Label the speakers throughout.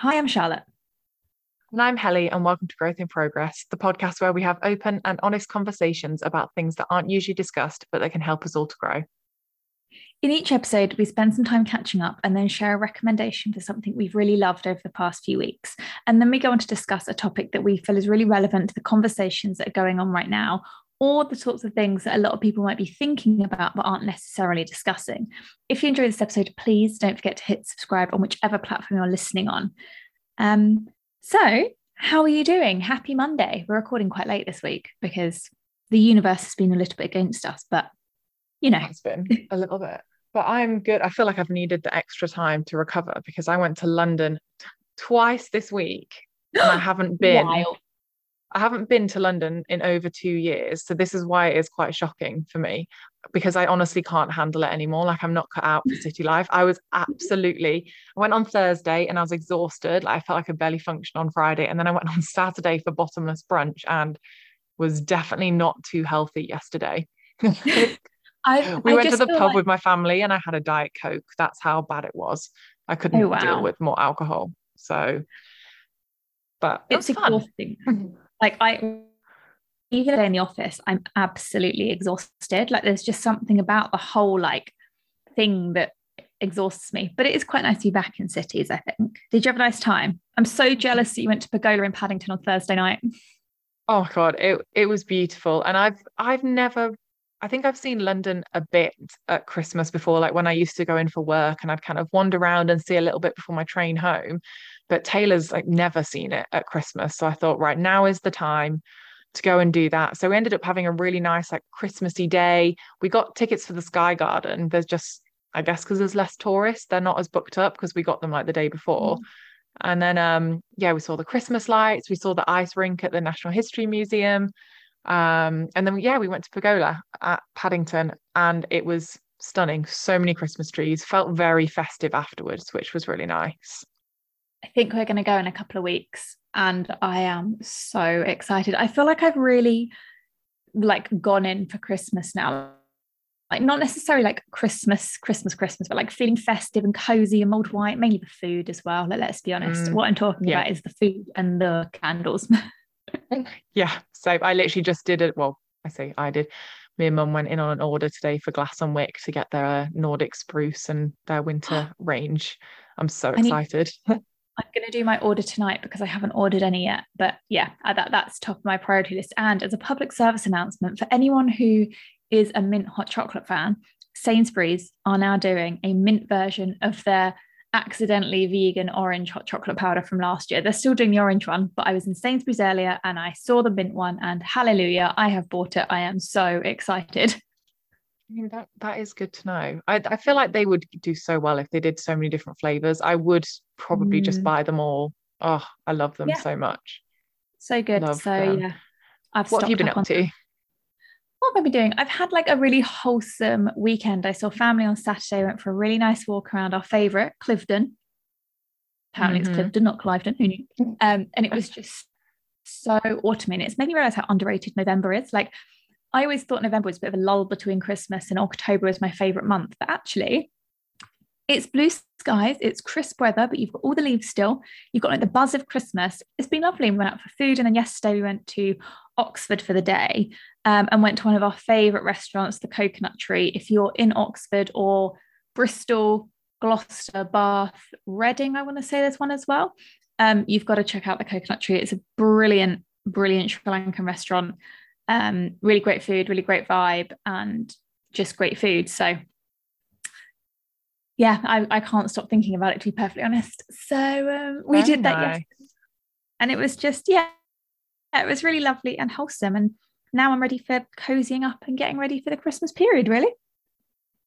Speaker 1: Hi, I'm Charlotte.
Speaker 2: And I'm Helly, and welcome to Growth in Progress, the podcast where we have open and honest conversations about things that aren't usually discussed, but that can help us all to grow.
Speaker 1: In each episode, we spend some time catching up and then share a recommendation for something we've really loved over the past few weeks. And then we go on to discuss a topic that we feel is really relevant to the conversations that are going on right now, or the sorts of things that a lot of people might be thinking about but aren't necessarily discussing. If you enjoy this episode, please don't forget to hit subscribe on whichever platform you're listening on. Um, so, how are you doing? Happy Monday. We're recording quite late this week because the universe has been a little bit against us, but you know,
Speaker 2: It's been a little bit, but I'm good. I feel like I've needed the extra time to recover because I went to London twice this week and I haven't been.
Speaker 1: Wild.
Speaker 2: I haven't been to London in over two years. So this is why it is quite shocking for me because I honestly can't handle it anymore. Like I'm not cut out for city life. I was absolutely, I went on Thursday and I was exhausted. Like I felt like I barely functioned on Friday. And then I went on Saturday for bottomless brunch and was definitely not too healthy yesterday.
Speaker 1: I,
Speaker 2: we
Speaker 1: I
Speaker 2: went to the pub
Speaker 1: like-
Speaker 2: with my family and I had a Diet Coke. That's how bad it was. I couldn't
Speaker 1: Oh, wow.
Speaker 2: deal with more alcohol. So, but it
Speaker 1: it's
Speaker 2: was fun.
Speaker 1: exhausting. like I even in the office, I'm absolutely exhausted. Like there's just something about the whole like thing that exhausts me. But it is quite nice to be back in cities, I think. Did you have a nice time? I'm so jealous that you went to Pergola in Paddington on Thursday night.
Speaker 2: Oh god, it it was beautiful. And I've I've never I think I've seen London a bit at Christmas before, like when I used to go in for work and I'd kind of wander around and see a little bit before my train home. But Taylor's like never seen it at Christmas. So I thought, right, now is the time to go and do that. So we ended up having a really nice, like Christmassy day. We got tickets for the Sky Garden. There's just, I guess, because there's less tourists, they're not as booked up because we got them like the day before. And then um yeah, we saw the Christmas lights, we saw the ice rink at the National History Museum. Um and then yeah, we went to Pergola at Paddington and it was stunning. So many Christmas trees, felt very festive afterwards, which was really nice.
Speaker 1: I think we're going to go in a couple of weeks and I am so excited. I feel like I've really like gone in for Christmas now. Like not necessarily like Christmas, Christmas, Christmas, but like feeling festive and cozy and mulled white, mainly the food as well. Like let's be honest,
Speaker 2: Mm,
Speaker 1: what I'm talking
Speaker 2: yeah.
Speaker 1: about is the food and the candles.
Speaker 2: Yeah. So I literally just did it. Well, I say I did. Me and mum went in on an order today for Glass and Wick to get their uh, Nordic spruce and their winter range. I'm so
Speaker 1: I need-
Speaker 2: excited.
Speaker 1: I'm going to do my order tonight because I haven't ordered any yet. But yeah, that, that's top of my priority list. And as a public service announcement for anyone who is a mint hot chocolate fan, Sainsbury's are now doing a mint version of their accidentally vegan orange hot chocolate powder from last year. They're still doing the orange one, but I was in Sainsbury's earlier and I saw the mint one and hallelujah, I have bought it. I am so excited.
Speaker 2: I mean, that that is good to know. I I feel like they would do so well if they did so many different flavors. I would probably just
Speaker 1: Mm.
Speaker 2: buy them all. Oh, I love them
Speaker 1: Yeah.
Speaker 2: so much.
Speaker 1: So good.
Speaker 2: Love
Speaker 1: so
Speaker 2: them.
Speaker 1: yeah. I've
Speaker 2: What have you been
Speaker 1: up
Speaker 2: up to?
Speaker 1: what have I been doing? I've had like a really wholesome weekend. I saw family on Saturday, went for a really nice walk around our favourite, Cliveden. Apparently
Speaker 2: Mhm.
Speaker 1: it's Cliveden, not Cliveden. Who knew? Um, and it was just so autumny. And it's made me realise how underrated November is. Like I always thought November was a bit of a lull between Christmas and October was my favourite month. But actually, it's blue skies, it's crisp weather, but you've got all the leaves still. You've got like the buzz of Christmas. It's been lovely. We went out for food, and then yesterday we went to Oxford for the day um, and went to one of our favourite restaurants, the Coconut Tree. If you're in Oxford or Bristol, Gloucester, Bath, Reading, I want to say there's one as well. Um, you've got to check out the Coconut Tree. It's a brilliant, brilliant Sri Lankan restaurant. Um, really great food, really great vibe, and just great food. So yeah, I, I can't stop thinking about it to be perfectly honest. So um, we
Speaker 2: Very
Speaker 1: did that
Speaker 2: nice.
Speaker 1: yesterday. And it was just, yeah, it was really lovely and wholesome. And now I'm ready for cozying up and getting ready for the Christmas period, really.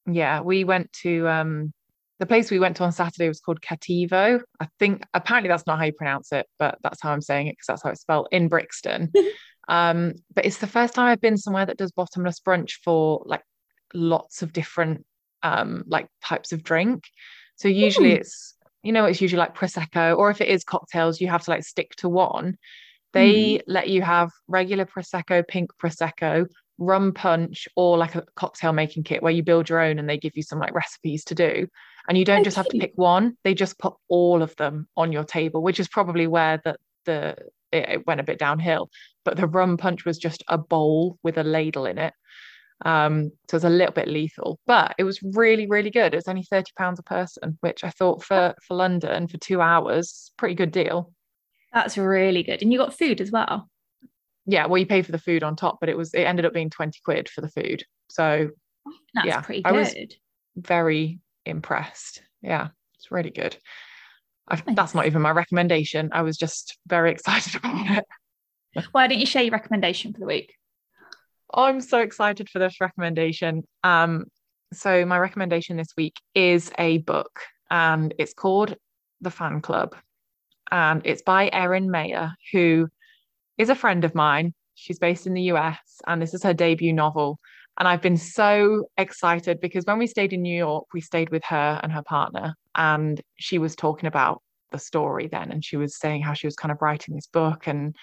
Speaker 2: Yeah, we went to um the place we went to on Saturday was called Cattivo. I think apparently that's not how you pronounce it, but that's how I'm saying it because that's how it's spelled in Brixton. um, but it's the first time I've been somewhere that does bottomless brunch for like lots of different um like types of drink. So usually Ooh. it's you know it's usually like prosecco or if it is cocktails you have to like stick to one. They mm. let you have regular prosecco, pink prosecco, rum punch or like a cocktail making kit where you build your own and they give you some like recipes to do and you don't just have to pick one they just put all of them on your table which is probably where the the it, it went a bit downhill but the rum punch was just a bowl with a ladle in it um so it's a little bit lethal but it was really really good it was only 30 pounds a person which i thought for for london for two hours pretty good deal
Speaker 1: that's really good and you got food as well
Speaker 2: yeah, well, you pay for the food on top, but it was it ended up being 20 quid for the food. So
Speaker 1: that's yeah, pretty good. I was
Speaker 2: very impressed. Yeah, it's really good. I, that's not even my recommendation. I was just very excited about
Speaker 1: it. Why don't you share your recommendation for the week?
Speaker 2: I'm so excited for this recommendation. Um, so my recommendation this week is a book, and it's called The Fan Club, and it's by Erin Mayer, who is a friend of mine. She's based in the US and this is her debut novel. And I've been so excited because when we stayed in New York, we stayed with her and her partner, and she was talking about the story then. And she was saying how she was kind of writing this book and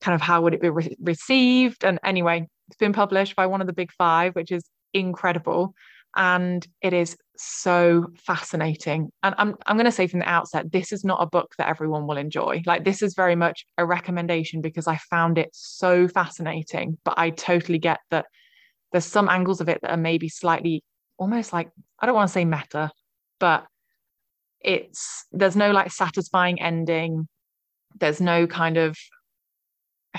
Speaker 2: kind of how would it be re- received. And anyway, it's been published by one of the big five, which is incredible and it is so fascinating and i'm i'm going to say from the outset this is not a book that everyone will enjoy like this is very much a recommendation because i found it so fascinating but i totally get that there's some angles of it that are maybe slightly almost like i don't want to say meta but it's there's no like satisfying ending. There's no kind of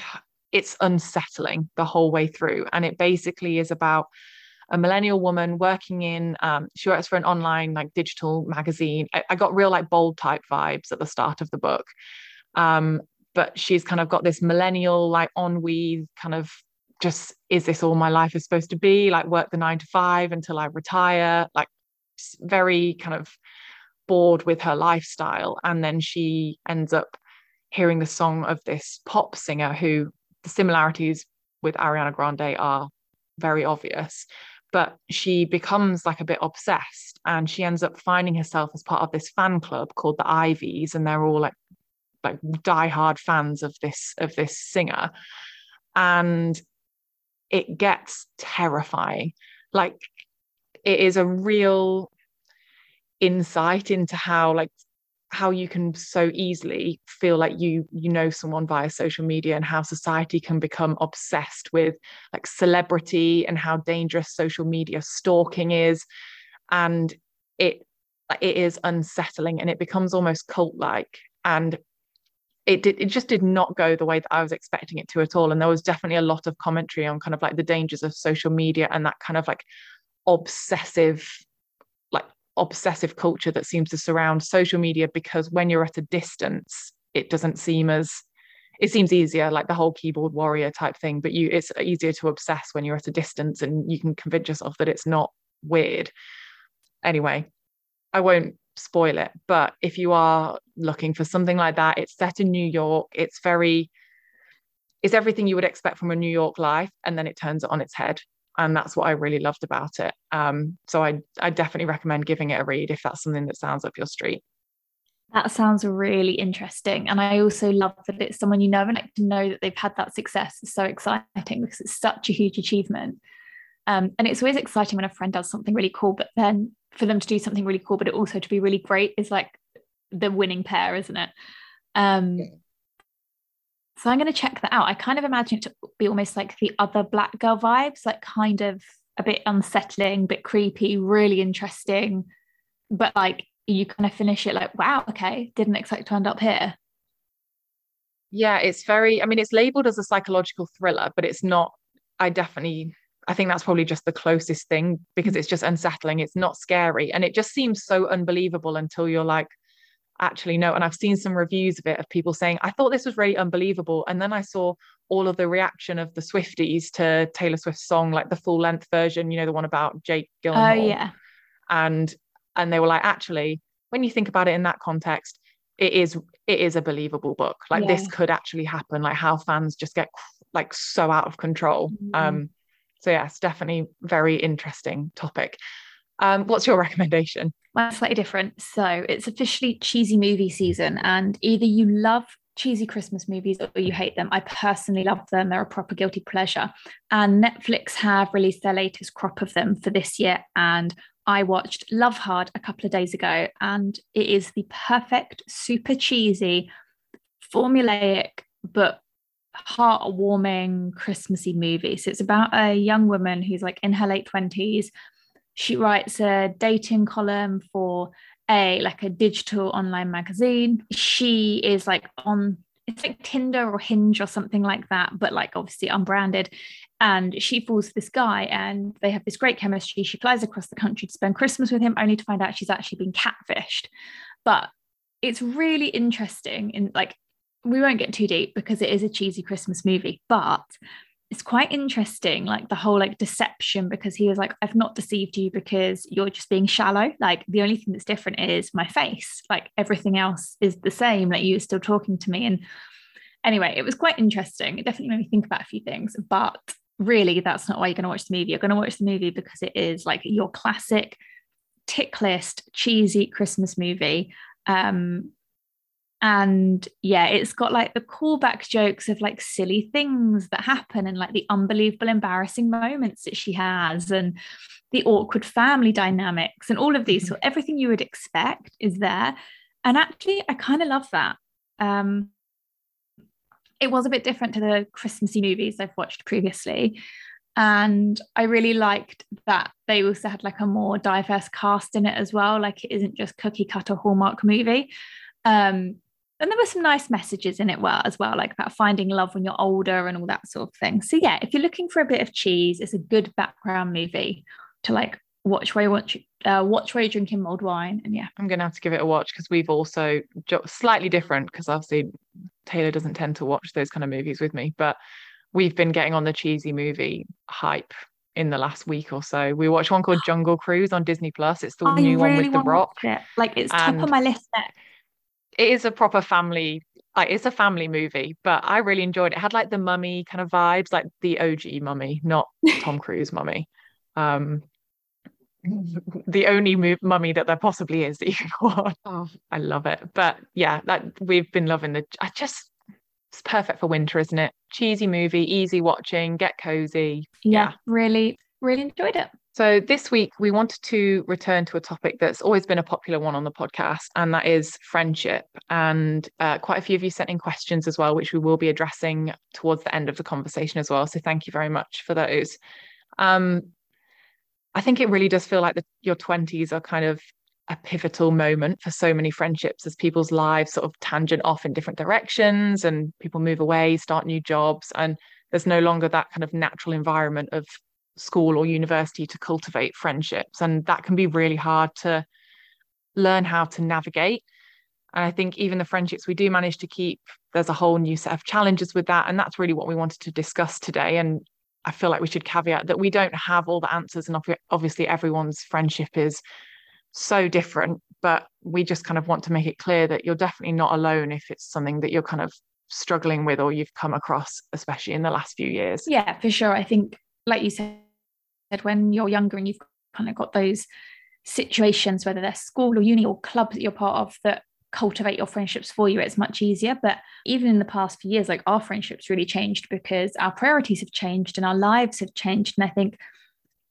Speaker 2: it's unsettling the whole way through. And it basically is about a millennial woman working in um, she works for an online like digital magazine. I, I, got real like bold type vibes at the start of the book. Um, but she's kind of got this millennial like ennui kind of just is this all my life is supposed to be? Like work the nine to five until i retire? Like very kind of bored with her lifestyle. And then she ends up hearing the song of this pop singer who the similarities with Ariana Grande are very obvious but she becomes like a bit obsessed and she ends up finding herself as part of this fan club called the Ivies and they're all like like diehard fans of this of this singer. And it gets terrifying. Like it is a real insight into how like how you can so easily feel like you you know someone via social media and how society can become obsessed with like celebrity and how dangerous social media stalking is. And it it is unsettling and it becomes almost cult like and it did it just did not go the way that I was expecting it to at all. And there was definitely a lot of commentary on kind of like the dangers of social media and that kind of like obsessive like obsessive culture that seems to surround social media because when you're at a distance it doesn't seem as it seems easier like the whole keyboard warrior type thing but you it's easier to obsess when you're at a distance and you can convince yourself that it's not weird. Anyway i won't spoil it but if you are looking for something like that it's set in new york it's very it's everything you would expect from a new york life and then it turns it on its head and that's what I really loved about it. Um, so I I definitely recommend giving it a read if that's something that sounds up your street.
Speaker 1: That sounds really interesting, and I also love that it's someone you know and like to know that they've had that success is so exciting because it's such a huge achievement. Um, and it's always exciting when a friend does something really cool, but then for them to do something really cool, but it also to be really great is like the winning pair, isn't it? Um, so I'm going to check that out. I kind of imagine it to be almost like the other Black Girl vibes, like kind of a bit unsettling, bit creepy, really interesting. But like you kind of finish it like, wow, okay, didn't expect to end up here.
Speaker 2: Yeah, it's very, I mean, it's labeled as a psychological thriller, but it's not, I definitely, I think that's probably just the closest thing because it's just unsettling. It's not scary. And it just seems so unbelievable until you're like, actually no. And I've seen some reviews of it of people saying, I thought this was really unbelievable. And then I saw all of the reaction of the Swifties to Taylor Swift's song, like the full length version, you know, the one about Jake Gyllenhaal.
Speaker 1: Oh yeah.
Speaker 2: And and they were like, actually, when you think about it in that context, it is it is a believable book. Like yeah. this could actually happen. Like how fans just get like so out of control. Mm-hmm. Um, so yes, definitely very interesting topic. Um, what's your recommendation?
Speaker 1: Mine's slightly different. So it's officially cheesy movie season, and either you love cheesy Christmas movies or you hate them. I personally love them. They're a proper guilty pleasure. And Netflix have released their latest crop of them for this year. And I watched Love Hard a couple of days ago, and it is the perfect, super cheesy, formulaic, but heartwarming Christmassy movie. So it's about a young woman who's like in her late 20s. She writes a dating column for a like a digital online magazine. She is like on it's like Tinder or Hinge or something like that, but like obviously unbranded. And she falls for this guy and they have this great chemistry. She flies across the country to spend Christmas with him, only to find out she's actually been catfished. But it's really interesting in like we won't get too deep because it is a cheesy Christmas movie, but it's quite interesting, like the whole like deception, because he was like, I've not deceived you because you're just being shallow. Like the only thing that's different is my face. Like everything else is the same. Like you're still talking to me. And anyway, it was quite interesting. It definitely made me think about a few things, but really that's not why you're going to watch the movie. You're going to watch the movie because it is like your classic tick list, cheesy Christmas movie. Um, and yeah it's got like the callback jokes of like silly things that happen and like the unbelievable embarrassing moments that she has and the awkward family dynamics and all of these. Mm-hmm. so everything you would expect is there. And actually i kind of love that. Um it was a bit different to the christmassy movies i've watched previously. And i really liked that they also had like a more diverse cast in it as well. Like it isn't just cookie cutter hallmark movie. Um and there were some nice messages in it well as well like about finding love when you're older and all that sort of thing so yeah if you're looking for a bit of cheese it's a good background movie to like watch where you watch uh, watch where you're drinking mulled wine and yeah
Speaker 2: i'm gonna have to give it a watch because we've also slightly different because obviously taylor doesn't tend to watch those kind of movies with me but we've been getting on the cheesy movie hype in the last week or so. We watched one called Jungle Cruise on Disney Plus. It's the I new really one with The Rock.
Speaker 1: It. Like it's top of my list
Speaker 2: it is a proper family like it's a family movie but i really enjoyed it. it had like the mummy kind of vibes like the og mummy not tom cruise mummy. Um the only mo- mummy that there possibly is that you can watch oh. I love it. But yeah that we've been loving the i just it's perfect for winter isn't it? Cheesy movie easy watching get cozy.
Speaker 1: Yeah, yeah. really really enjoyed it
Speaker 2: so, this week we wanted to return to a topic that's always been a popular one on the podcast, and that is friendship. And uh, quite a few of you sent in questions as well, which we will be addressing towards the end of the conversation as well. So, thank you very much for those. Um, I think it really does feel like the, your 20s are kind of a pivotal moment for so many friendships as people's lives sort of tangent off in different directions and people move away, start new jobs, and there's no longer that kind of natural environment of school or university to cultivate friendships. And that can be really hard to learn how to navigate. And I think even the friendships we do manage to keep, there's a whole new set of challenges with that. And that's really what we wanted to discuss today. And I feel like we should caveat that we don't have all the answers. And obviously, everyone's friendship is so different. But we just kind of want to make it clear that you're definitely not alone if it's something that you're kind of struggling with or you've come across, especially in the last few years.
Speaker 1: Yeah, for sure. I think, like you said, when you're younger and you've kind of got those situations, whether they're school or uni or clubs that you're part of, that cultivate your friendships for you, it's much easier. But even in the past few years, like our friendships really changed because our priorities have changed and our lives have changed. And I think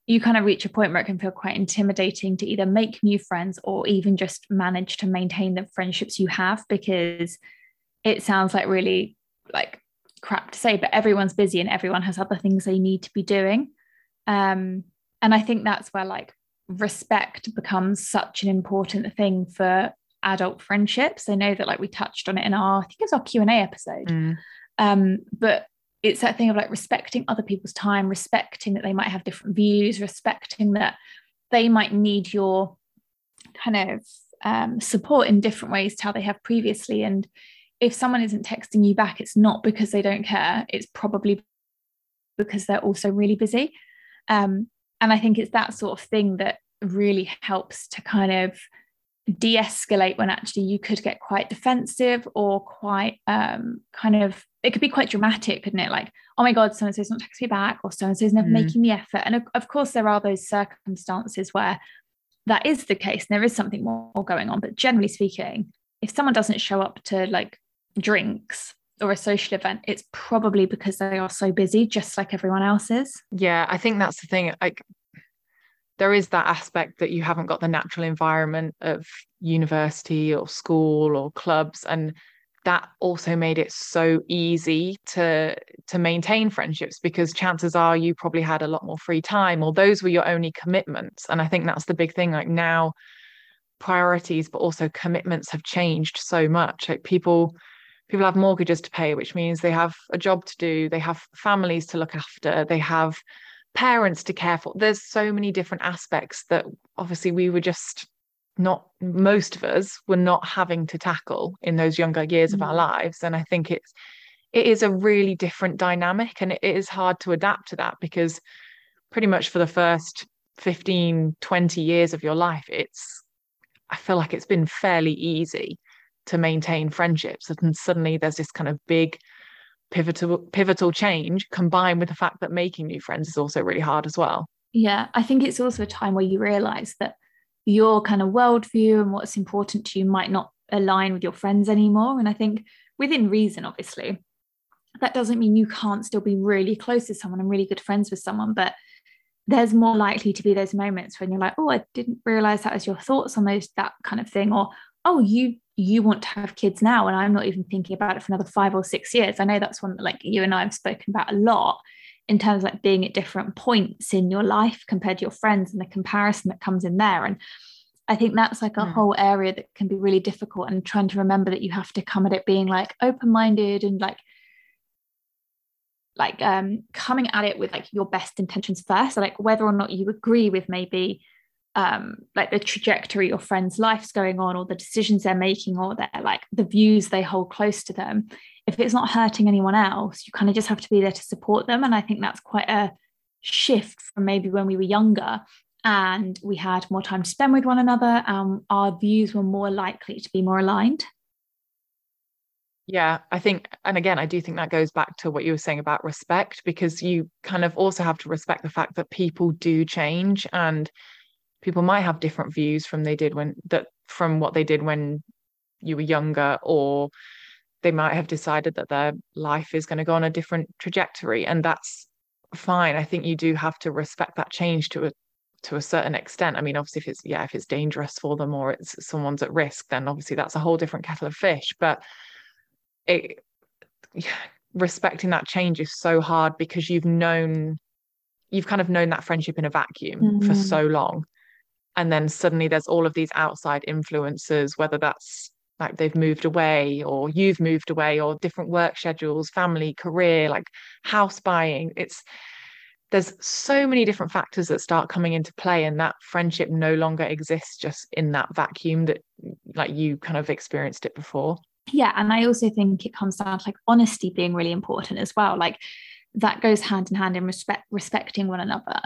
Speaker 1: you kind of reach a point where it can feel quite intimidating to either make new friends or even just manage to maintain the friendships you have because it sounds like really like crap to say, but everyone's busy and everyone has other things they need to be doing. Um, and I think that's where like respect becomes such an important thing for adult friendships. I know that like we touched on it in our, I think it was our Q and A episode. Mm. Um, but it's that thing of like respecting other people's time, respecting that they might have different views, respecting that they might need your kind of um, support in different ways to how they have previously. And if someone isn't texting you back, it's not because they don't care. It's probably because they're also really busy. Um, and I think it's that sort of thing that really helps to kind of de-escalate when actually you could get quite defensive or quite um, kind of it could be quite dramatic couldn't it? Like oh my god so and so's not texting me back or so and so's never mm. making the effort. And of, of, course there are those circumstances where that is the case and there is something more going on. But generally speaking if someone doesn't show up to like drinks or a social event it's probably because they are so busy just like everyone else is
Speaker 2: yeah i think that's the thing like there is that aspect that you haven't got the natural environment of university or school or clubs and that also made it so easy to to maintain friendships because chances are you probably had a lot more free time or those were your only commitments. And i think that's the big thing like now priorities but also commitments have changed so much. Like people people have mortgages to pay which means they have a job to do they have families to look after they have parents to care for. There's so many different aspects that obviously we were just not most of us were not having to tackle in those younger years mm-hmm. of our mm. lives and i think it's it is a really different dynamic and it is hard to adapt to that because pretty much for the first 15 20 years of your life it's i feel like it's been fairly easy to maintain friendships and suddenly there's this kind of big pivotal pivotal change combined with the fact that making new friends is also really hard as well.
Speaker 1: Yeah i think it's also a time where you realize that your kind of worldview and what's important to you might not align with your friends anymore. And i think within reason obviously that doesn't mean you can't still be really close to someone and really good friends with someone but there's more likely to be those moments when you're like oh i didn't realize that was your thoughts on those that kind of thing or oh you you want to have kids now and i'm not even thinking about it for another five or six years. I know that's one that like you and i have spoken about a lot in terms of like being at different points in your life compared to your friends and the comparison that comes in there. And i think that's like a mm. whole area that can be really difficult and trying to remember that you have to come at it being like open-minded and like like um coming at it with like your best intentions first. So like whether or not you agree with maybe um, like the trajectory your friend's life's going on or the decisions they're making or their like the views they hold close to them. If it's not hurting anyone else you kind of just have to be there to support them. And i think that's quite a shift from maybe when we were younger and we had more time to spend with one another and our views were more likely to be more aligned.
Speaker 2: Yeah, I think, and again, I do think that goes back to what you were saying about respect, because you kind of also have to respect the fact that people do change and people might have different views from they did when that from what they did when you were younger or they might have decided that their life is going to go on a different trajectory and that's fine. I think you do have to respect that change to a to a certain extent. I mean obviously if it's yeah if it's dangerous for them or it's someone's at risk then obviously that's a whole different kettle of fish. But it yeah, respecting that change is so hard because you've known you've kind of known that friendship in a vacuum mm. for so long and then suddenly there's all of these outside influences whether that's like they've moved away or you've moved away or different work schedules family career like house buying. It's there's so many different factors that start coming into play and that friendship no longer exists just in that vacuum that like you kind of experienced it before.
Speaker 1: Yeah and i also think it comes down to like honesty being really important as well. Like that goes hand in hand in respect respecting one another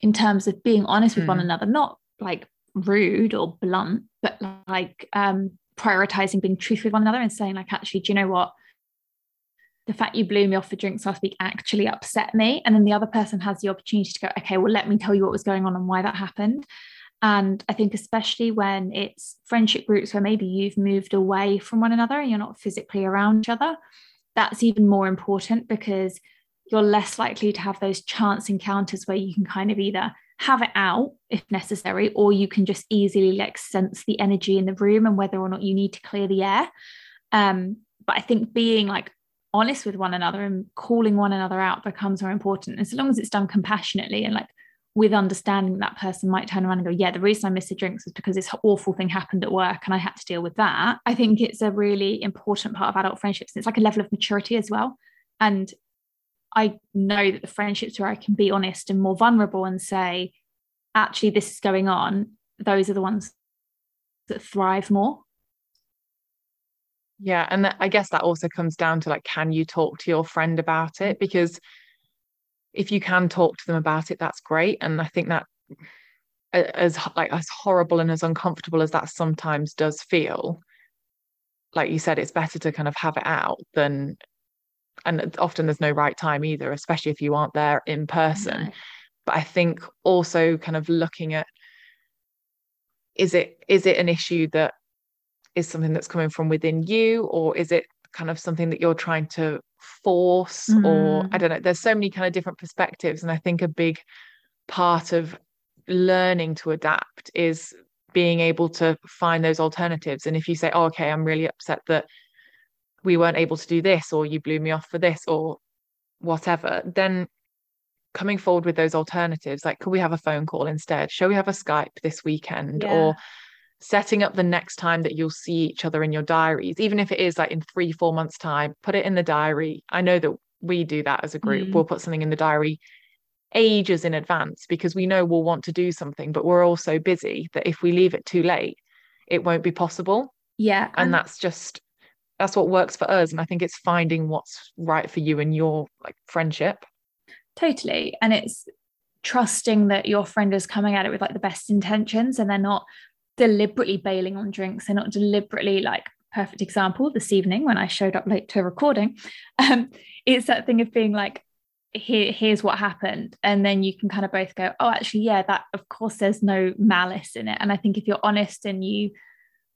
Speaker 1: in terms of being honest with mm. one another not like rude or blunt, but like um, prioritizing being truthful with one another and saying, like, actually, do you know what? The fact you blew me off for drinks last week actually upset me. And then the other person has the opportunity to go, okay, well, let me tell you what was going on and why that happened. And I think, especially when it's friendship groups where maybe you've moved away from one another and you're not physically around each other, that's even more important because you're less likely to have those chance encounters where you can kind of either have it out if necessary, or you can just easily like sense the energy in the room and whether or not you need to clear the air. Um, but I think being like honest with one another and calling one another out becomes more important. As long as it's done compassionately and like with understanding that person might turn around and go, Yeah, the reason I missed the drinks was because this awful thing happened at work and I had to deal with that. I think it's a really important part of adult friendships. It's like a level of maturity as well. And I know that the friendships where I can be honest and more vulnerable and say, actually, this is going on, those are the ones that thrive more.
Speaker 2: Yeah, and I guess that also comes down to like, can you talk to your friend about it? Because if you can talk to them about it, that's great. And I think that as like as horrible and as uncomfortable as that sometimes does feel, like you said, it's better to kind of have it out than and often there's no right time either, especially if you aren't there in person. No. But I think also kind of looking at is it is it an issue that is something that's coming from within you or is it kind of something that you're trying to force mm. or I don't know there's so many kind of different perspectives and I think a big part of learning to adapt is being able to find those alternatives and if you say oh okay I'm really upset that we weren't able to do this or you blew me off for this or whatever then coming forward with those alternatives like could we have a phone call instead? Shall we have a skype this weekend? Yeah. or setting up the next time that you'll see each other in your diaries even if it is like in three four months time put it in the diary. I know that we do that as a group. Mm. we'll put something in the diary ages in advance because we know we'll want to do something but we're all so busy that if we leave it too late it won't be possible.
Speaker 1: Yeah
Speaker 2: and, and that's just that's what works for us and i think it's finding what's right for you and your like friendship.
Speaker 1: Totally and it's trusting that your friend is coming at it with like the best intentions and they're not deliberately bailing on drinks they're not deliberately like perfect example this evening when i showed up late to a recording. Um, it's that thing of being like here here's what happened and then you can kind of both go oh actually yeah that of course there's no malice in it and i think if you're honest and you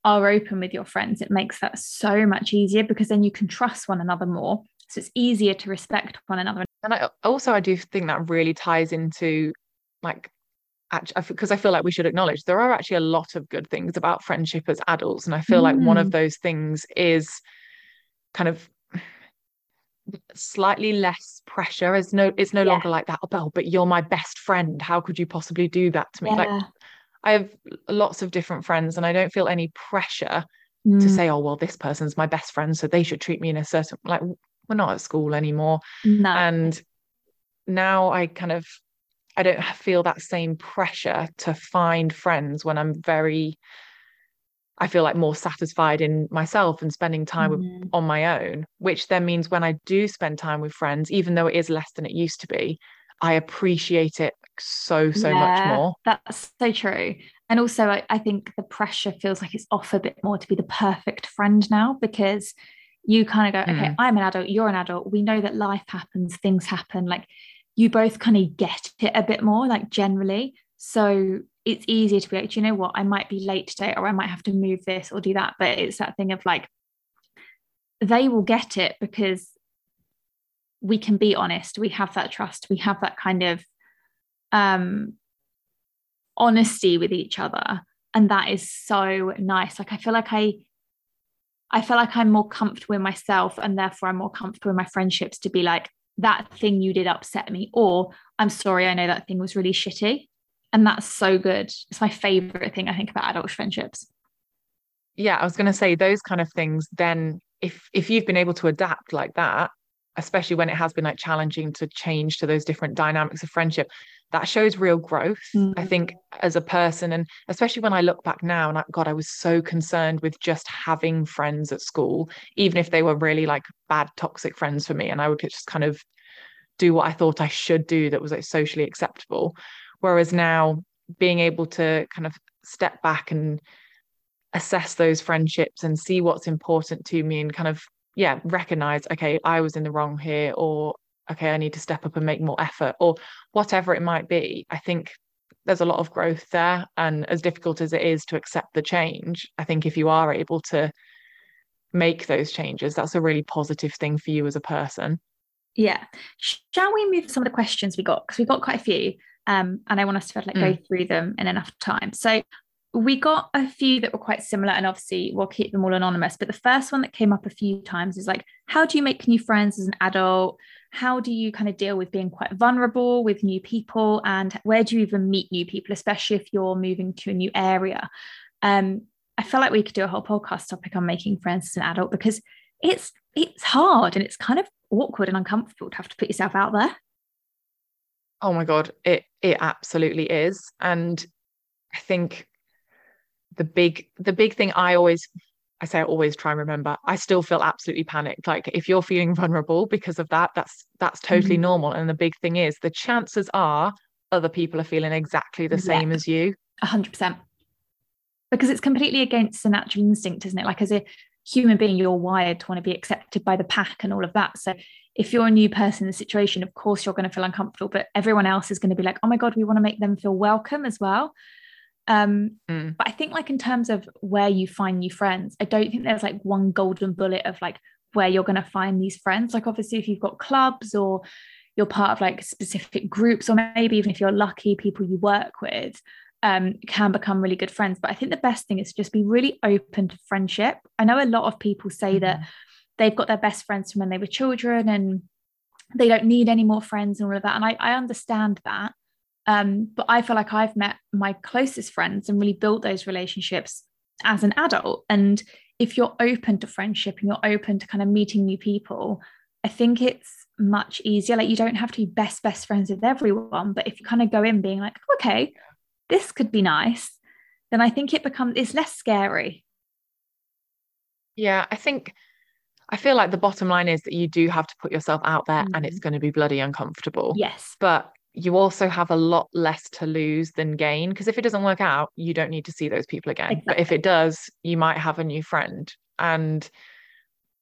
Speaker 1: are open with your friends it makes that so much easier because then you can trust one another more so it's easier to respect one another
Speaker 2: and I, also i do think that really ties into like because I feel like we should acknowledge there are actually a lot of good things about friendship as adults and I feel mm. like one of mm. those things is kind of slightly less pressure it's no it's no yeah. longer like that oh but you're my best friend how could you possibly do that to me yeah. like I have lots of different friends and I don't feel any pressure mm. to say oh well this person's my best friend so they should treat me in a certain like we're not at school anymore no. and now I kind of I don't feel that same pressure to find friends when I'm very I feel like more satisfied in myself and spending time mm-hmm. with, on my own, which then means when I do spend time with friends, even though it is less than it used to be, I appreciate it so, so yeah, much more.
Speaker 1: That's so true. And also, I, I think the pressure feels like it's off a bit more to be the perfect friend now because you kind of go, okay, mm. I'm an adult, you're an adult. We know that life happens, things happen. Like you both kind of get it a bit more, like generally. So it's easier to be like, you know what, I might be late today, or I might have to move this or do that. But it's that thing of like, they will get it because we can be honest. We have that trust. We have that kind of um, honesty with each other. And that is so nice. Like, I feel like I, I feel like I'm more comfortable in myself and therefore I'm more comfortable in my friendships to be like, that thing you did upset me, or I'm sorry, I know that thing was really shitty and that's so good it's my favorite thing i think about adult friendships
Speaker 2: yeah i was going to say those kind of things then if if you've been able to adapt like that especially when it has been like challenging to change to those different dynamics of friendship that shows real growth mm. i think as a person. And especially when i look back now and I, god i was so concerned with just having friends at school even if they were really like bad toxic friends for me. And i would just kind of do what i thought i should do that was like socially acceptable. Whereas now, being able to kind of step back and assess those friendships and see what's important to me and kind of, yeah, recognize, okay, I was in the wrong here, or okay, I need to step up and make more effort, or whatever it might be. I think there's a lot of growth there. And as difficult as it is to accept the change, I think if you are able to make those changes, that's a really positive thing for you as a person.
Speaker 1: Yeah. Shall we move to some of the questions we got? Because we got quite a few um, and I want us to like mm. go through them in enough time. So we got a few that were quite similar, and obviously we'll keep them all anonymous. But the first one that came up a few times is like, how do you make new friends as an adult? How do you kind of deal with being quite vulnerable with new people? And where do you even meet new people, especially if you're moving to a new area? Um, I feel like we could do a whole podcast topic on making friends as an adult because it's it's hard and it's kind of awkward and uncomfortable to have to put yourself out there.
Speaker 2: Oh my god, it it absolutely is. And I think the big the big thing I always I say I always try and remember I still feel absolutely panicked. Like if you're feeling vulnerable because of that that's that's totally mm-hmm. normal. And the big thing is the chances are other people are feeling exactly the same as you.
Speaker 1: 100% because it's completely against the natural instinct isn't it? Like as a human being you're wired to want to be accepted by the pack and all of that. So if you're a new person in the situation of course you're going to feel uncomfortable but everyone else is going to be like oh my god we want to make them feel welcome as well um mm. but i think like in terms of where you find new friends i don't think there's like one golden bullet of like where you're going to find these friends. Like obviously if you've got clubs or you're part of like specific groups or maybe even if you're lucky people you work with um, can become really good friends. But i think the best thing is to just be really open to friendship. I know a lot of people say mm-hmm. that they've got their best friends from when they were children and they don't need any more friends and all of that. And i, I understand that um, but I feel like I've met my closest friends and really built those relationships as an adult. And if you're open to friendship and you're open to kind of meeting new people, I think it's much easier. Like you don't have to be best, best friends with everyone. But if you kind of go in being like, okay, this could be nice, then I think it becomes it's less scary.
Speaker 2: Yeah, I think I feel like the bottom line is that you do have to put yourself out there mm-hmm. and it's mm-hmm. going to be bloody uncomfortable.
Speaker 1: Yes.
Speaker 2: But you also have a lot less to lose than gain because if it doesn't work out you don't need to see those people again exactly. but if it does you might have a new friend and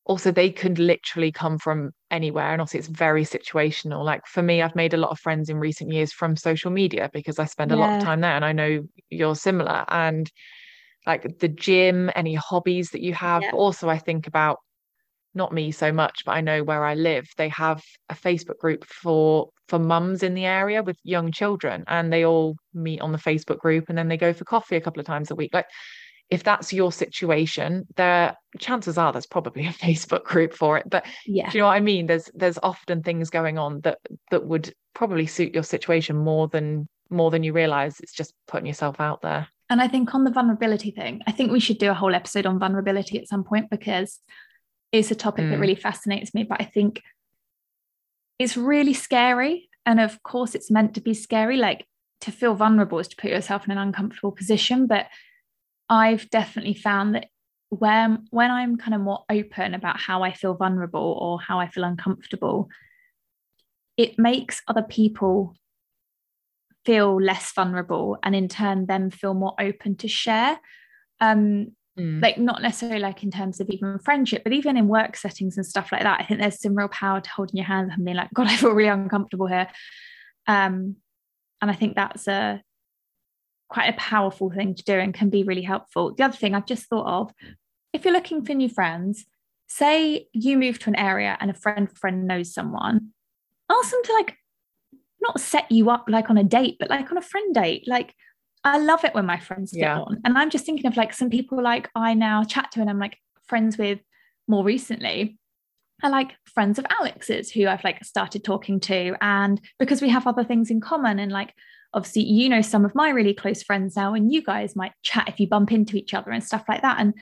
Speaker 2: also they could literally come from anywhere and also it's very situational like for me i've made a lot of friends in recent years from social media because i spend a yeah. lot of time there and i know you're similar and like the gym any hobbies that you have yeah. also i think about not me so much but i know where i live they have a facebook group for for mums in the area with young children and they all meet on the facebook group and then they go for coffee a couple of times a week. Like if that's your situation there chances are there's probably a facebook group for it but yeah. you know what i mean? There's there's often things going on that that would probably suit your situation more than more than you realize. It's just putting yourself out there.
Speaker 1: And i think on the vulnerability thing i think we should do a whole episode on vulnerability at some point because is a topic mm. that really fascinates me. But I think it's really scary. And of course, it's meant to be scary. Like to feel vulnerable is to put yourself in an uncomfortable position. But I've definitely found that when when I'm kind of more open about how I feel vulnerable or how I feel uncomfortable, it makes other people feel less vulnerable and in turn them feel more open to share. Um, Mm. Like not necessarily like in terms of even friendship, but even in work settings and stuff like that. I think there's some real power to holding your hands and being like, God, I feel really uncomfortable here. Um, and I think that's a quite a powerful thing to do and can be really helpful. The other thing I've just thought of, if you're looking for new friends, say you move to an area and a friend friend knows someone, ask them to like not set you up like on a date, but like on a friend date. Like I love it when my friends get yeah. on. And I'm just thinking of like some people like I now chat to and I'm like friends with more recently are like friends of Alex's who I've like started talking to. And because we have other things in common and like obviously you know some of my really close friends now and you guys might chat if you bump into each other and stuff like that. And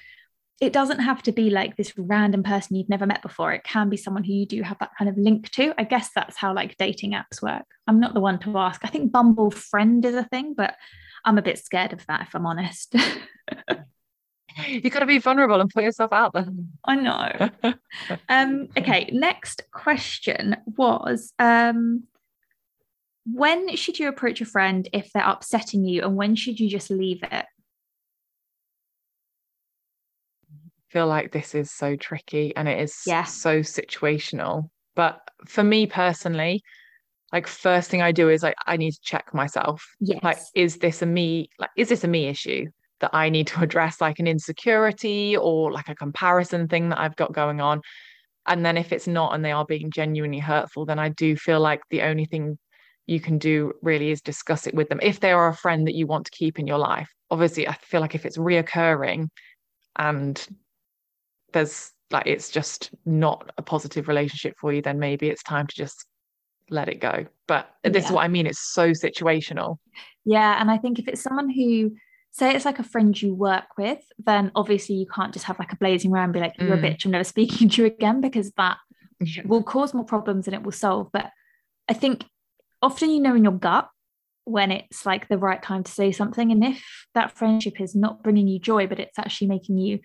Speaker 1: it doesn't have to be like this random person you've never met before. It can be someone who you do have that kind of link to. I guess that's how like dating apps work. I'm not the one to ask. I think Bumble friend is a thing, but I'm a bit scared of that, if I'm honest.
Speaker 2: you've got to be vulnerable and put yourself out there.
Speaker 1: I know. um, okay, next question was um, when should you approach a friend if they're upsetting you, and when should you just leave it?
Speaker 2: I feel like this is so tricky and it is yeah. so situational. But for me personally, like first thing I do is like I need to check myself.
Speaker 1: Yes.
Speaker 2: Like, is this a me? Like, is this a me issue that I need to address, like an insecurity or like a comparison thing that I've got going on? And then if it's not and they are being genuinely hurtful, then I do feel like the only thing you can do really is discuss it with them. If they are a friend that you want to keep in your life, obviously, I feel like if it's reoccurring and there's like it's just not a positive relationship for you, then maybe it's time to just let it go. But this yeah. is what I mean. It's so situational.
Speaker 1: Yeah. And I think if it's someone who, say it's like a friend you work with, then obviously you can't just have like a blazing row and be like, you're mm. a bitch, I'm never speaking to you again, because that yeah. will cause more problems than it will solve. But I think often you know in your gut when it's like the right time to say something. And if that friendship is not bringing you joy, but it's actually making you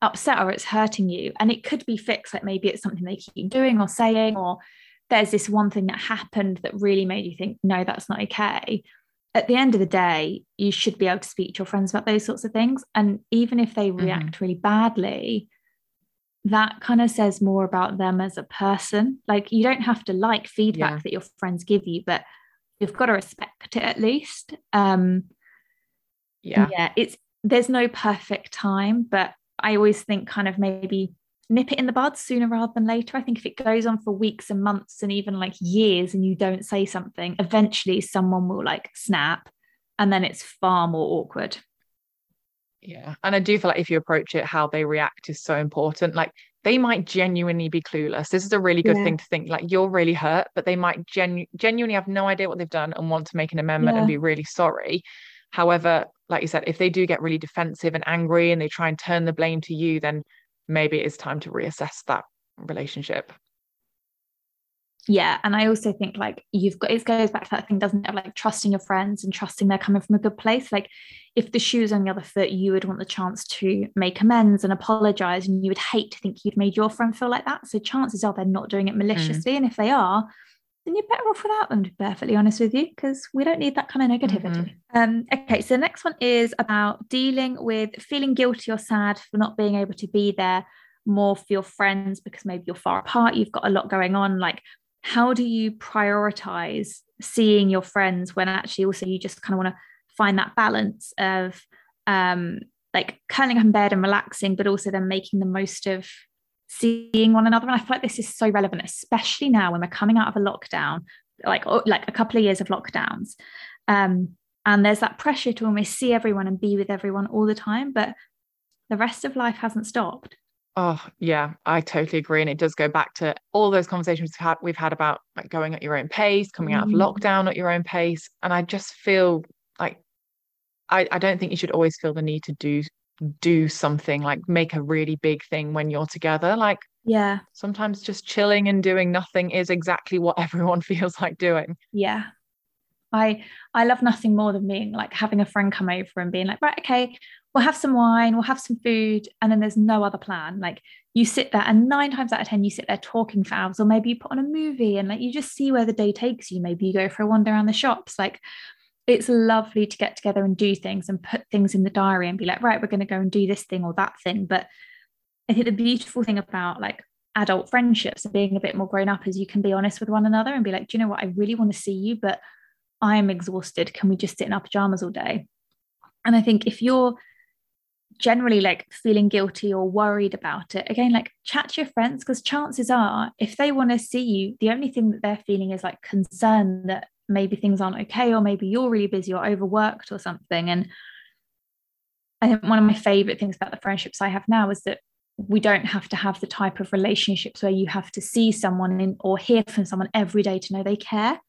Speaker 1: upset or it's hurting you, and it could be fixed, like maybe it's something they keep doing or saying, or there's this one thing that happened that really made you think, no, that's not okay. At the end of the day, you should be able to speak to your friends about those sorts of things. And even if they mm-hmm. react really badly, that kind of says more about them as a person. Like you don't have to like feedback yeah. that your friends give you, but you've got to respect it at least. Um yeah. Yeah, it's there's no perfect time, but I always think kind of maybe nip it in the bud sooner rather than later. I think if it goes on for weeks and months and even like years and you don't say something, eventually someone will like snap and then it's far more awkward.
Speaker 2: Yeah. And I do feel like if you approach it, how they react is so important. Like they might genuinely be clueless. This is a really good yeah. thing to think. Like you're really hurt, but they might genu- genuinely have no idea what they've done and want to make an amendment yeah. and be really sorry. However, like you said, if they do get really defensive and angry and they try and turn the blame to you, then maybe it is time to reassess that relationship.
Speaker 1: Yeah and i also think like you've got it goes back to that thing doesn't it like trusting your friends and trusting they're coming from a good place. Like if the shoe's on the other foot you would want the chance to make amends and apologize and you would hate to think you'd made your friend feel like that. So chances are they're not doing it maliciously mm. and if they are then you're better off without them to be perfectly honest with you because we don't need that kind of negativity mm-hmm. um okay so the next one is about dealing with feeling guilty or sad for not being able to be there more for your friends because maybe you're far apart you've got a lot going on like how do you prioritize seeing your friends when actually also you just kind of want to find that balance of um like curling up in bed and relaxing but also then making the most of seeing one another. And i feel like this is so relevant especially now when we're coming out of a lockdown like oh, like a couple of years of lockdowns. Um and there's that pressure to almost see everyone and be with everyone all the time but the rest of life hasn't stopped.
Speaker 2: Oh yeah, I totally agree, and it does go back to all those conversations we've had, we've had about like going at your own pace, coming out of mm. lockdown at your own pace, and I just feel like I, I don't think you should always feel the need to do do something like make a really big thing when you're together. Like
Speaker 1: yeah,
Speaker 2: sometimes just chilling and doing nothing is exactly what everyone feels like doing.
Speaker 1: Yeah, I I love nothing more than being like having a friend come over and being like, right, okay, we'll have some wine, we'll have some food, and then there's no other plan. Like you sit there, and nine times out of 10, you sit there talking for hours, or maybe you put on a movie and like you just see where the day takes you. Maybe you go for a wander around the shops. Like it's lovely to get together and do things and put things in the diary and be like, right, we're going to go and do this thing or that thing. But I think the beautiful thing about like adult friendships and being a bit more grown up is you can be honest with one another and be like, do you know what? I really want to see you, but I'm exhausted. Can we just sit in our pajamas all day? And I think if you're generally like feeling guilty or worried about it again like chat to your friends because chances are if they want to see you the only thing that they're feeling is like concern that maybe things aren't okay or maybe you're really busy or overworked or something and i think one of my favorite things about the friendships i have now is that we don't have to have the type of relationships where you have to see someone in, or hear from someone every day to know they care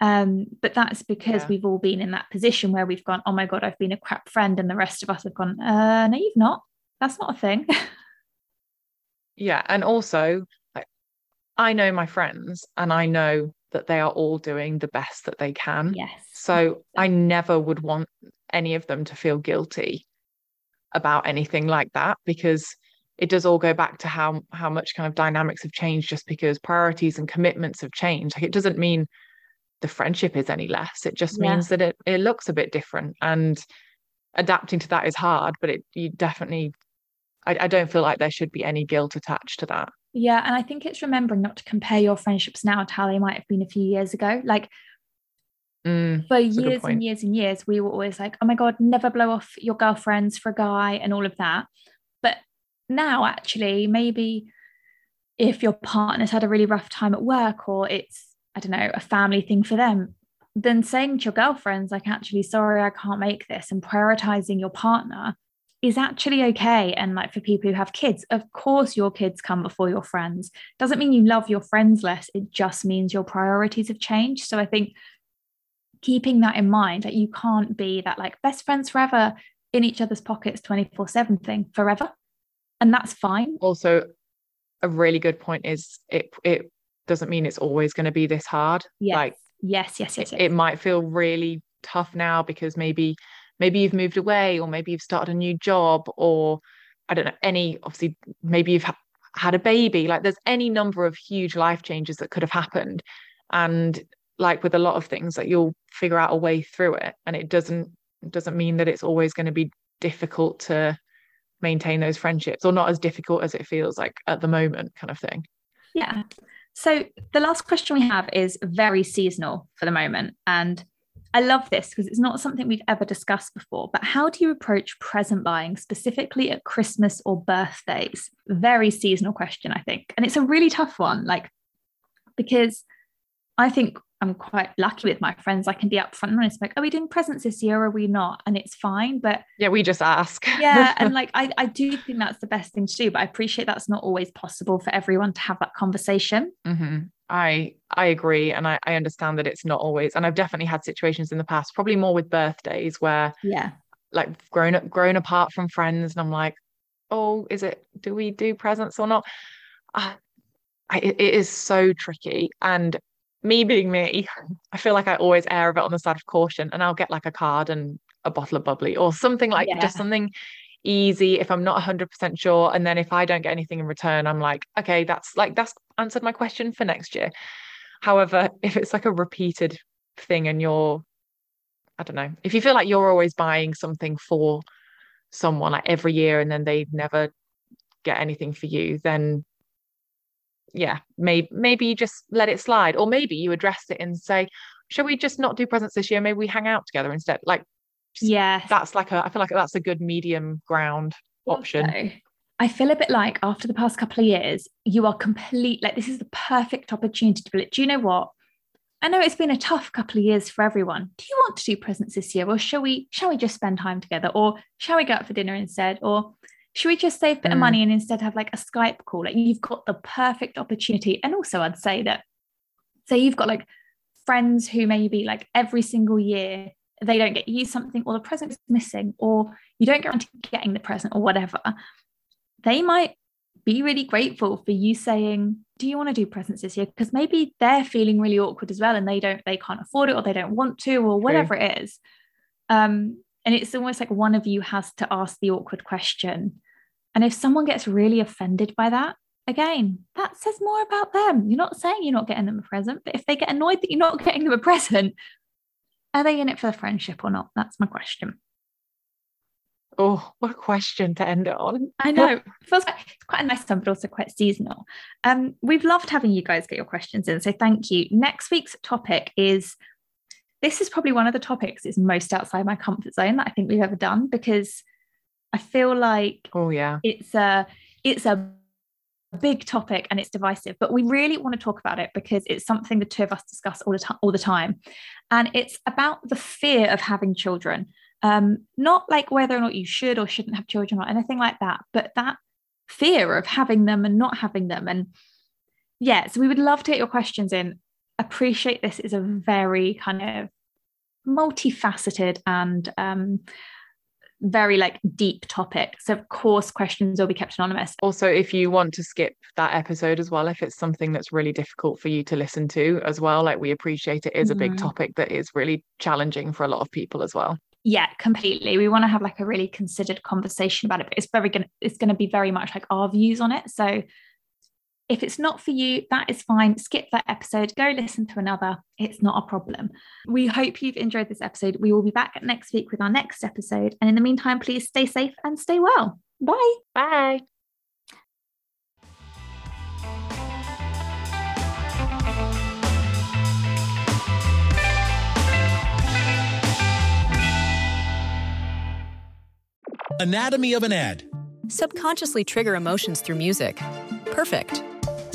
Speaker 1: um, but that's because yeah. we've all been in that position where we've gone, oh my God, I've been a crap friend. And the rest of us have gone, uh, no, you've not. That's not a thing.
Speaker 2: yeah. And also, I know my friends and I know that they are all doing the best that they can.
Speaker 1: Yes.
Speaker 2: So I never would want any of them to feel guilty about anything like that because it does all go back to how how much kind of dynamics have changed just because priorities and commitments have changed. Like it doesn't mean the friendship is any less. It just means that it, it looks a bit different. And adapting to that is hard, but it you definitely I, I don't feel like there should be any guilt attached to that.
Speaker 1: Yeah. And I think it's remembering not to compare your friendships now to how they might have been a few years ago. Like
Speaker 2: Mm,
Speaker 1: for years and years and years, we were always like, oh my God, never blow off your girlfriends for a guy and all of that. But now, actually, maybe if your partner's had a really rough time at work or it's I don't know, a family thing for them, then saying to your girlfriends, like, actually, sorry, I can't make this, and prioritizing your partner is actually okay. And like for people who have kids, of course, your kids come before your friends. Doesn't mean you love your friends less, it just means your priorities have changed. So I think keeping that in mind, that you can't be that like best friends forever in each other's pockets 24 7 thing forever. And that's fine.
Speaker 2: Also, a really good point is it it doesn't mean it's always going to be this hard.
Speaker 1: Yes.
Speaker 2: Like
Speaker 1: Yes, yes, yes, yes.
Speaker 2: It might feel really tough now because maybe maybe you've moved away or maybe you've started a new job or I don't know any obviously maybe you've ha- had a baby. Like there's any number of huge life changes that could have happened. And like with a lot of things like you'll figure out a way through it. And it doesn't doesn't mean that it's always going to be difficult to maintain those friendships or not as difficult as it feels like at the moment kind of thing.
Speaker 1: Yeah. So the last question we have is very seasonal for the moment. And I love this because it's not something we've ever discussed before, but how do you approach present buying specifically at Christmas or birthdays? Very seasonal question, I think. And it's a really tough one, like, because I think I'm quite lucky with my friends. I can be upfront and honest, like, are we doing presents this year or are we not? And it's fine. But
Speaker 2: yeah, we just ask.
Speaker 1: yeah. And like, I, I do think that's the best thing to do, but I appreciate that's not always possible for everyone to have that conversation.
Speaker 2: Mm-hmm. I I agree and I, I understand that it's not always and I've definitely had situations in the past probably more with birthdays where
Speaker 1: yeah
Speaker 2: like grown up grown apart from friends and I'm like oh is it do we do presents or not uh, I, it is so tricky and me being me I feel like I always err a bit on the side of caution and I'll get like a card and a bottle of bubbly or something like yeah. just something easy if I'm not 100% sure. And then if I don't get anything in return, I'm like, okay, that's like, that's answered my question for next year. However, if it's like a repeated thing and you're, I don't know, if you feel like you're always buying something for someone like every year and then they never get anything for you, then yeah, maybe maybe you just let it slide. Or maybe you address it and say, shall we just not do presents this year? Maybe we hang out together instead. Like
Speaker 1: yeah
Speaker 2: that's like a i feel like that's a good medium ground option. Also,
Speaker 1: i feel a bit like after the past couple of years you are complete like this is the perfect opportunity to be like do you know what? I know it's been a tough couple of years for everyone. Do you want to do presents this year? Or shall we shall we just spend time together? Or shall we go out for dinner instead? Or should we just save a bit mm. of money and instead have like a skype call? Like you've got the perfect opportunity. And also i'd say that say you've got like friends who maybe like every single year they don't get you something or the present is missing or you don't guarantee getting the present or whatever they might be really grateful for you saying do you want to do presents this year? Because maybe they're feeling really awkward as well and they don't they can't afford it or they don't want to or whatever it is. Um and it's almost like one of you has to ask the awkward question. And if someone gets really offended by that again that says more about them. You're not saying you're not getting them a present but if they get annoyed that you're not getting them a present are they in it for the friendship or not? That's my question.
Speaker 2: Oh, what a question to end it on.
Speaker 1: I know. It feels like it's quite a nice time, but also quite seasonal. Um, we've loved having you guys get your questions in. So thank you. Next week's topic is this is probably one of the topics that's most outside my comfort zone that I think we've ever done because I feel like
Speaker 2: oh yeah
Speaker 1: it's a it's a big topic and it's divisive, but we really want to talk about it because it's something the two of us discuss all the time all the time. And it's about the fear of having children. Um, not like whether or not you should or shouldn't have children or anything like that, but that fear of having them and not having them. And yeah, so we would love to get your questions in. Appreciate this is a very kind of multifaceted and um, very like deep topic. So of course questions will be kept anonymous.
Speaker 2: Also, if you want to skip that episode as well, if it's something that's really difficult for you to listen to as well, like we appreciate it is a big mm. topic that is really challenging for a lot of people as well.
Speaker 1: Yeah, completely. We want to have like a really considered conversation about it, but it's very gonna it's gonna be very much like our views on it. So if it's not for you, that is fine. Skip that episode, go listen to another. It's not a problem. We hope you've enjoyed this episode. We will be back next week with our next episode. And in the meantime, please stay safe and stay well. Bye.
Speaker 2: Bye.
Speaker 3: Anatomy of an ad.
Speaker 4: Subconsciously trigger emotions through music. Perfect.